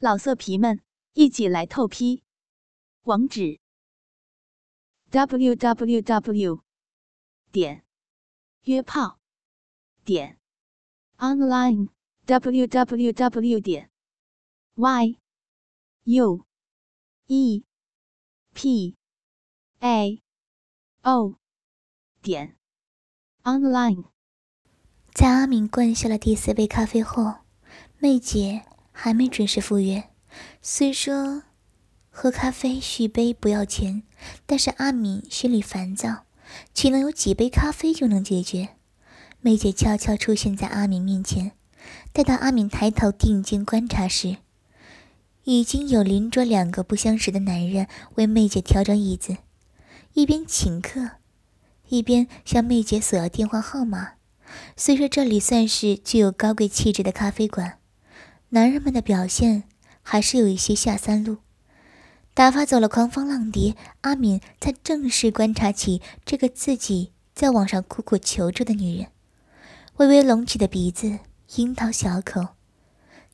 老色皮们，一起来透批！网址：w w w 点约炮点 online w w w 点 y u e p a o 点 online。在阿敏灌下了第四杯咖啡后，媚姐。还没准时赴约。虽说喝咖啡续杯不要钱，但是阿敏心里烦躁，岂能有几杯咖啡就能解决？梅姐悄悄出现在阿敏面前，待到阿敏抬头定睛观察时，已经有邻桌两个不相识的男人为梅姐调整椅子，一边请客，一边向梅姐索要电话号码。虽说这里算是具有高贵气质的咖啡馆。男人们的表现还是有一些下三路，打发走了狂风浪蝶，阿敏才正式观察起这个自己在网上苦苦求助的女人。微微隆起的鼻子，樱桃小口，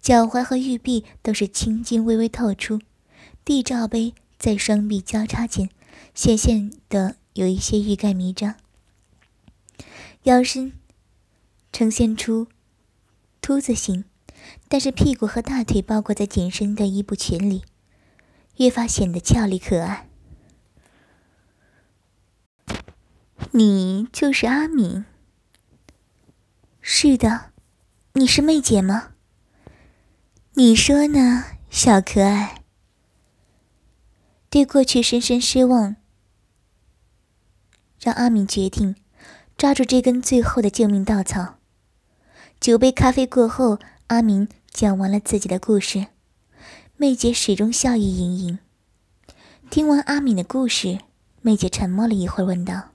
脚踝和玉臂都是青筋微微透出，地罩杯在双臂交叉间显现的有一些欲盖弥彰，腰身呈现出凸字形。但是屁股和大腿包裹在紧身的衣布裙里，越发显得俏丽可爱。你就是阿敏？是的，你是媚姐吗？你说呢，小可爱？对过去深深失望，让阿敏决定抓住这根最后的救命稻草。酒杯咖啡过后。阿明讲完了自己的故事，媚姐始终笑意盈盈。听完阿敏的故事，媚姐沉默了一会儿，问道：“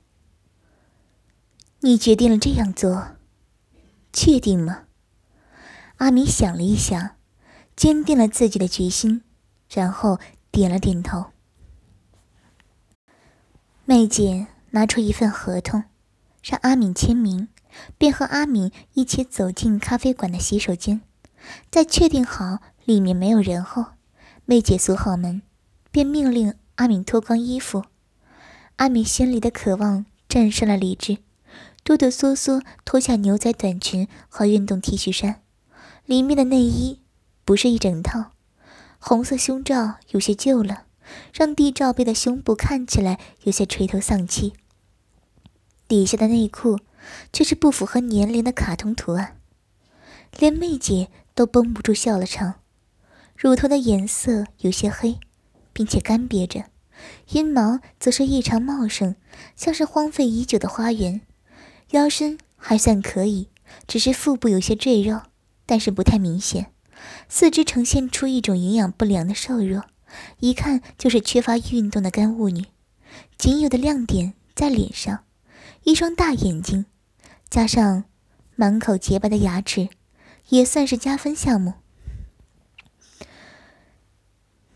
你决定了这样做，确定吗？”阿敏想了一想，坚定了自己的决心，然后点了点头。媚姐拿出一份合同，让阿敏签名。便和阿敏一起走进咖啡馆的洗手间，在确定好里面没有人后，梅姐锁好门，便命令阿敏脱光衣服。阿敏心里的渴望战胜了理智，哆哆嗦嗦脱下牛仔短裙和运动 T 恤衫，里面的内衣不是一整套，红色胸罩有些旧了，让地罩杯的胸部看起来有些垂头丧气。底下的内裤。却是不符合年龄的卡通图案，连媚姐都绷不住笑了场。乳头的颜色有些黑，并且干瘪着，阴毛则是异常茂盛，像是荒废已久的花园。腰身还算可以，只是腹部有些赘肉，但是不太明显。四肢呈现出一种营养不良的瘦弱，一看就是缺乏运动的干物女。仅有的亮点在脸上。一双大眼睛，加上满口洁白的牙齿，也算是加分项目。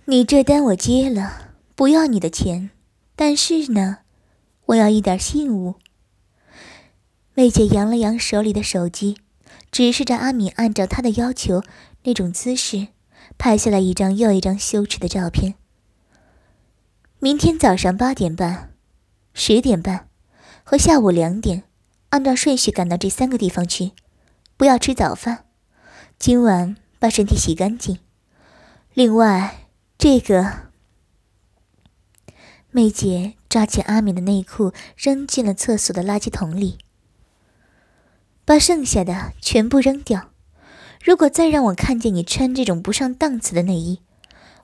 你这单我接了，不要你的钱，但是呢，我要一点信物。魏姐扬了扬手里的手机，指示着阿敏按照她的要求那种姿势，拍下来一张又一张羞耻的照片。明天早上八点半，十点半。和下午两点，按照顺序赶到这三个地方去，不要吃早饭。今晚把身体洗干净。另外，这个，梅姐抓起阿敏的内裤扔进了厕所的垃圾桶里，把剩下的全部扔掉。如果再让我看见你穿这种不上档次的内衣，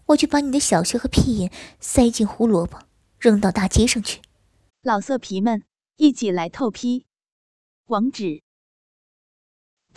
我就把你的小穴和屁眼塞进胡萝卜，扔到大街上去。老色皮们。一起来透批，网址